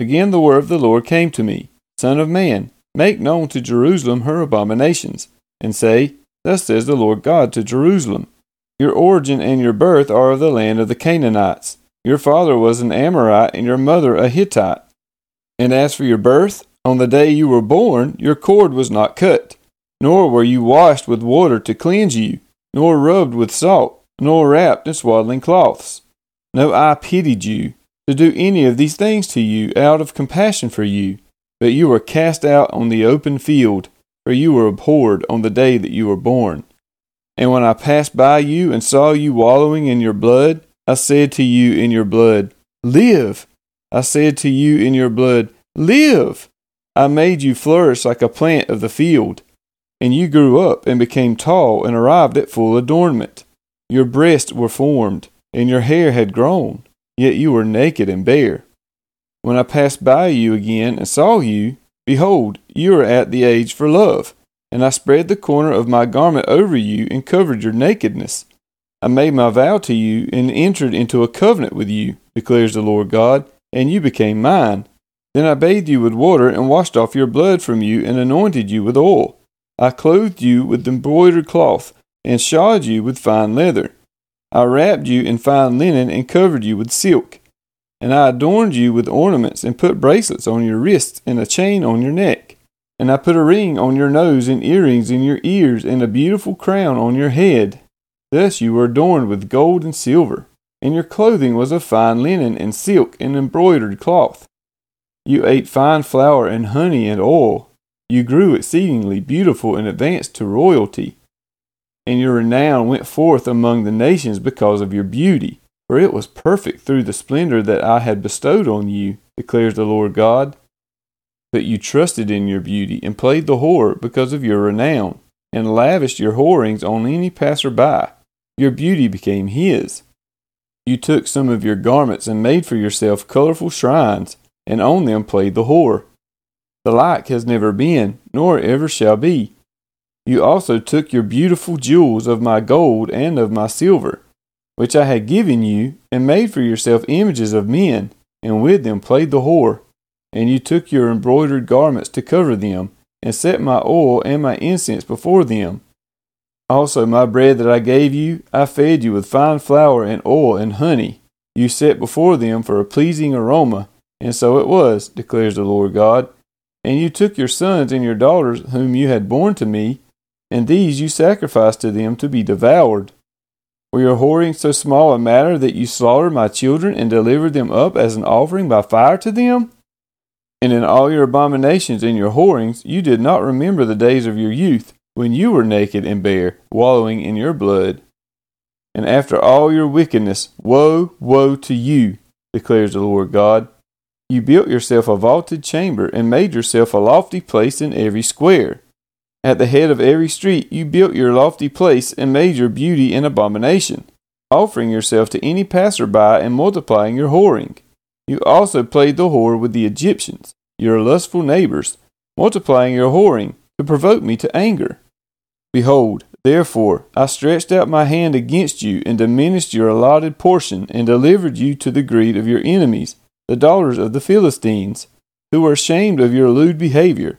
Again the word of the Lord came to me Son of man, make known to Jerusalem her abominations, and say, Thus says the Lord God to Jerusalem Your origin and your birth are of the land of the Canaanites. Your father was an Amorite, and your mother a Hittite. And as for your birth, on the day you were born, your cord was not cut, nor were you washed with water to cleanse you, nor rubbed with salt, nor wrapped in swaddling cloths. No eye pitied you to do any of these things to you out of compassion for you, but you were cast out on the open field, for you were abhorred on the day that you were born. And when I passed by you and saw you wallowing in your blood, I said to you in your blood, Live! I said to you in your blood, Live! I made you flourish like a plant of the field, and you grew up and became tall and arrived at full adornment. Your breasts were formed, and your hair had grown, yet you were naked and bare. When I passed by you again and saw you, behold, you are at the age for love, and I spread the corner of my garment over you and covered your nakedness. I made my vow to you and entered into a covenant with you, declares the Lord God, and you became mine. Then I bathed you with water and washed off your blood from you and anointed you with oil. I clothed you with embroidered cloth and shod you with fine leather. I wrapped you in fine linen and covered you with silk. And I adorned you with ornaments and put bracelets on your wrists and a chain on your neck. And I put a ring on your nose and earrings in your ears and a beautiful crown on your head. Thus you were adorned with gold and silver, and your clothing was of fine linen and silk and embroidered cloth. You ate fine flour and honey and oil. You grew exceedingly beautiful and advanced to royalty. And your renown went forth among the nations because of your beauty, for it was perfect through the splendor that I had bestowed on you, declares the Lord God. But you trusted in your beauty and played the whore because of your renown, and lavished your whorings on any passer by. Your beauty became his. You took some of your garments and made for yourself colorful shrines and on them played the whore. The like has never been, nor ever shall be. You also took your beautiful jewels of my gold and of my silver, which I had given you, and made for yourself images of men, and with them played the whore. And you took your embroidered garments to cover them, and set my oil and my incense before them. Also, my bread that I gave you, I fed you with fine flour and oil and honey. You set before them for a pleasing aroma, and so it was, declares the Lord God. And you took your sons and your daughters, whom you had borne to me, and these you sacrificed to them to be devoured. Were your whoring so small a matter that you slaughtered my children and delivered them up as an offering by fire to them? And in all your abominations and your whorings, you did not remember the days of your youth, when you were naked and bare, wallowing in your blood. And after all your wickedness, woe, woe to you, declares the Lord God. You built yourself a vaulted chamber and made yourself a lofty place in every square. At the head of every street you built your lofty place and made your beauty an abomination, offering yourself to any passer-by and multiplying your whoring. You also played the whore with the Egyptians, your lustful neighbors, multiplying your whoring to provoke me to anger. Behold, therefore, I stretched out my hand against you and diminished your allotted portion and delivered you to the greed of your enemies the daughters of the Philistines, who were ashamed of your lewd behavior.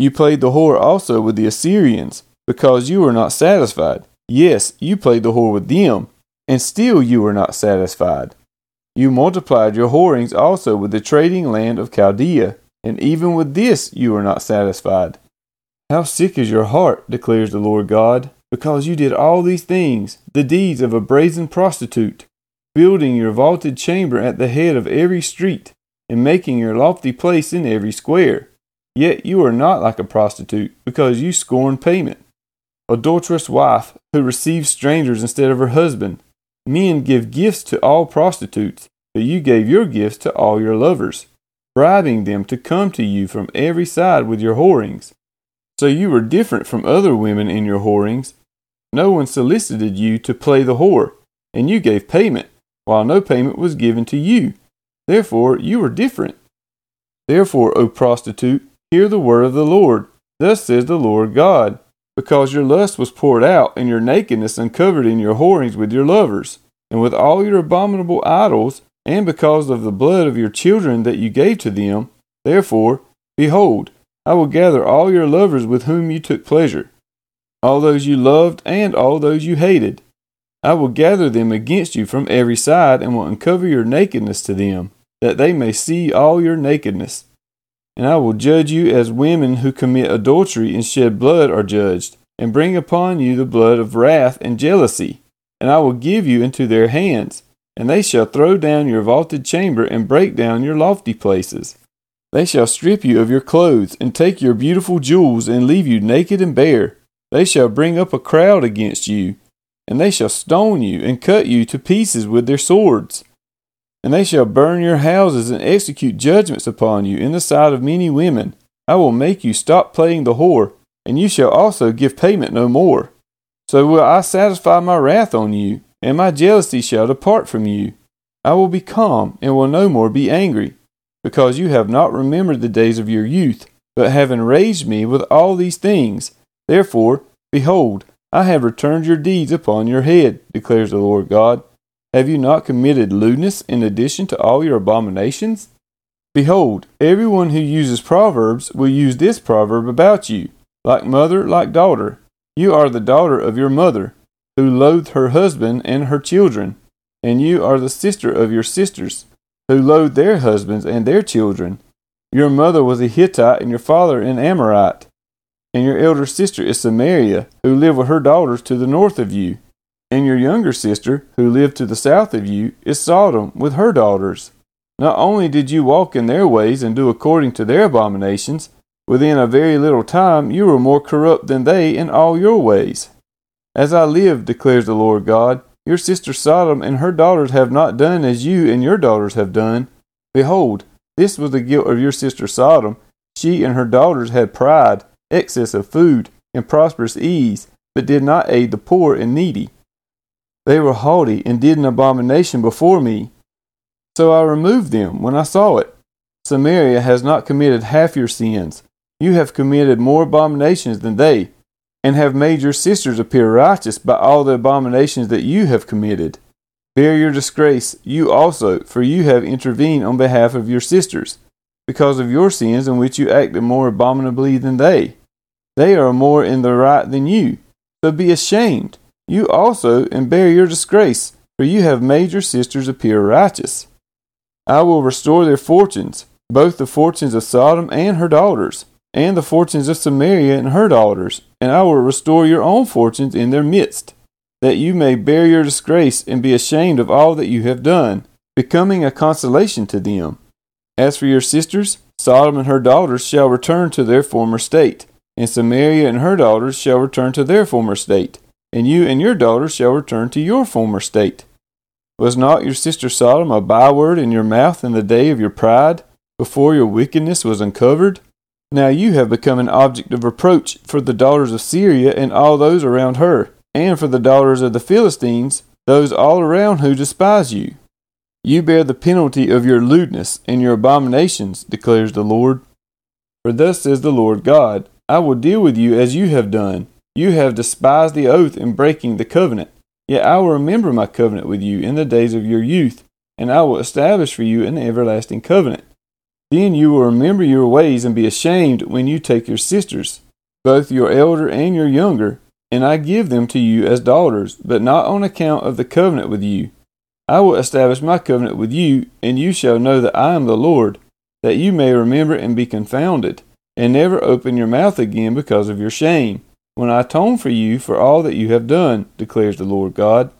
You played the whore also with the Assyrians, because you were not satisfied. Yes, you played the whore with them, and still you were not satisfied. You multiplied your whorings also with the trading land of Chaldea, and even with this you were not satisfied. How sick is your heart, declares the Lord God, because you did all these things, the deeds of a brazen prostitute building your vaulted chamber at the head of every street, and making your lofty place in every square. Yet you are not like a prostitute, because you scorn payment. Adulterous wife, who receives strangers instead of her husband. Men give gifts to all prostitutes, but you gave your gifts to all your lovers, bribing them to come to you from every side with your whorings. So you were different from other women in your whorings. No one solicited you to play the whore, and you gave payment while no payment was given to you. Therefore you were different. Therefore, O prostitute, hear the word of the Lord. Thus says the Lord God, because your lust was poured out, and your nakedness uncovered in your whorings with your lovers, and with all your abominable idols, and because of the blood of your children that you gave to them. Therefore, behold, I will gather all your lovers with whom you took pleasure, all those you loved and all those you hated. I will gather them against you from every side and will uncover your nakedness to them, that they may see all your nakedness. And I will judge you as women who commit adultery and shed blood are judged, and bring upon you the blood of wrath and jealousy. And I will give you into their hands, and they shall throw down your vaulted chamber and break down your lofty places. They shall strip you of your clothes, and take your beautiful jewels, and leave you naked and bare. They shall bring up a crowd against you, and they shall stone you, and cut you to pieces with their swords. And they shall burn your houses, and execute judgments upon you in the sight of many women. I will make you stop playing the whore, and you shall also give payment no more. So will I satisfy my wrath on you, and my jealousy shall depart from you. I will be calm, and will no more be angry, because you have not remembered the days of your youth, but have enraged me with all these things. Therefore, behold, I have returned your deeds upon your head, declares the Lord God. Have you not committed lewdness in addition to all your abominations? Behold, everyone who uses proverbs will use this proverb about you like mother, like daughter. You are the daughter of your mother, who loathed her husband and her children, and you are the sister of your sisters, who loathed their husbands and their children. Your mother was a Hittite, and your father an Amorite, and your elder sister is Samaria, who lived with her daughters to the north of you. And your younger sister, who lived to the south of you, is Sodom with her daughters. Not only did you walk in their ways and do according to their abominations, Within a very little time you were more corrupt than they in all your ways. As I live, declares the Lord God, your sister Sodom and her daughters have not done as you and your daughters have done. Behold, this was the guilt of your sister Sodom. She and her daughters had pride, excess of food, and prosperous ease, but did not aid the poor and needy. They were haughty and did an abomination before me. So I removed them when I saw it. Samaria has not committed half your sins, you have committed more abominations than they, and have made your sisters appear righteous by all the abominations that you have committed. Bear your disgrace, you also, for you have intervened on behalf of your sisters, because of your sins in which you acted more abominably than they. They are more in the right than you. So be ashamed, you also, and bear your disgrace, for you have made your sisters appear righteous. I will restore their fortunes, both the fortunes of Sodom and her daughters and the fortunes of Samaria and her daughters, and I will restore your own fortunes in their midst, that you may bear your disgrace and be ashamed of all that you have done, becoming a consolation to them. As for your sisters, Sodom and her daughters shall return to their former state, and Samaria and her daughters shall return to their former state, and you and your daughters shall return to your former state. Was not your sister Sodom a byword in your mouth in the day of your pride, before your wickedness was uncovered? Now you have become an object of reproach for the daughters of Syria and all those around her, and for the daughters of the Philistines, those all around who despise you. You bear the penalty of your lewdness and your abominations, declares the Lord. For thus says the Lord God I will deal with you as you have done. You have despised the oath in breaking the covenant. Yet I will remember my covenant with you in the days of your youth, and I will establish for you an everlasting covenant. Then you will remember your ways and be ashamed when you take your sisters, both your elder and your younger, and I give them to you as daughters, but not on account of the covenant with you. I will establish my covenant with you, and you shall know that I am the Lord, that you may remember and be confounded, and never open your mouth again because of your shame, when I atone for you for all that you have done, declares the Lord God.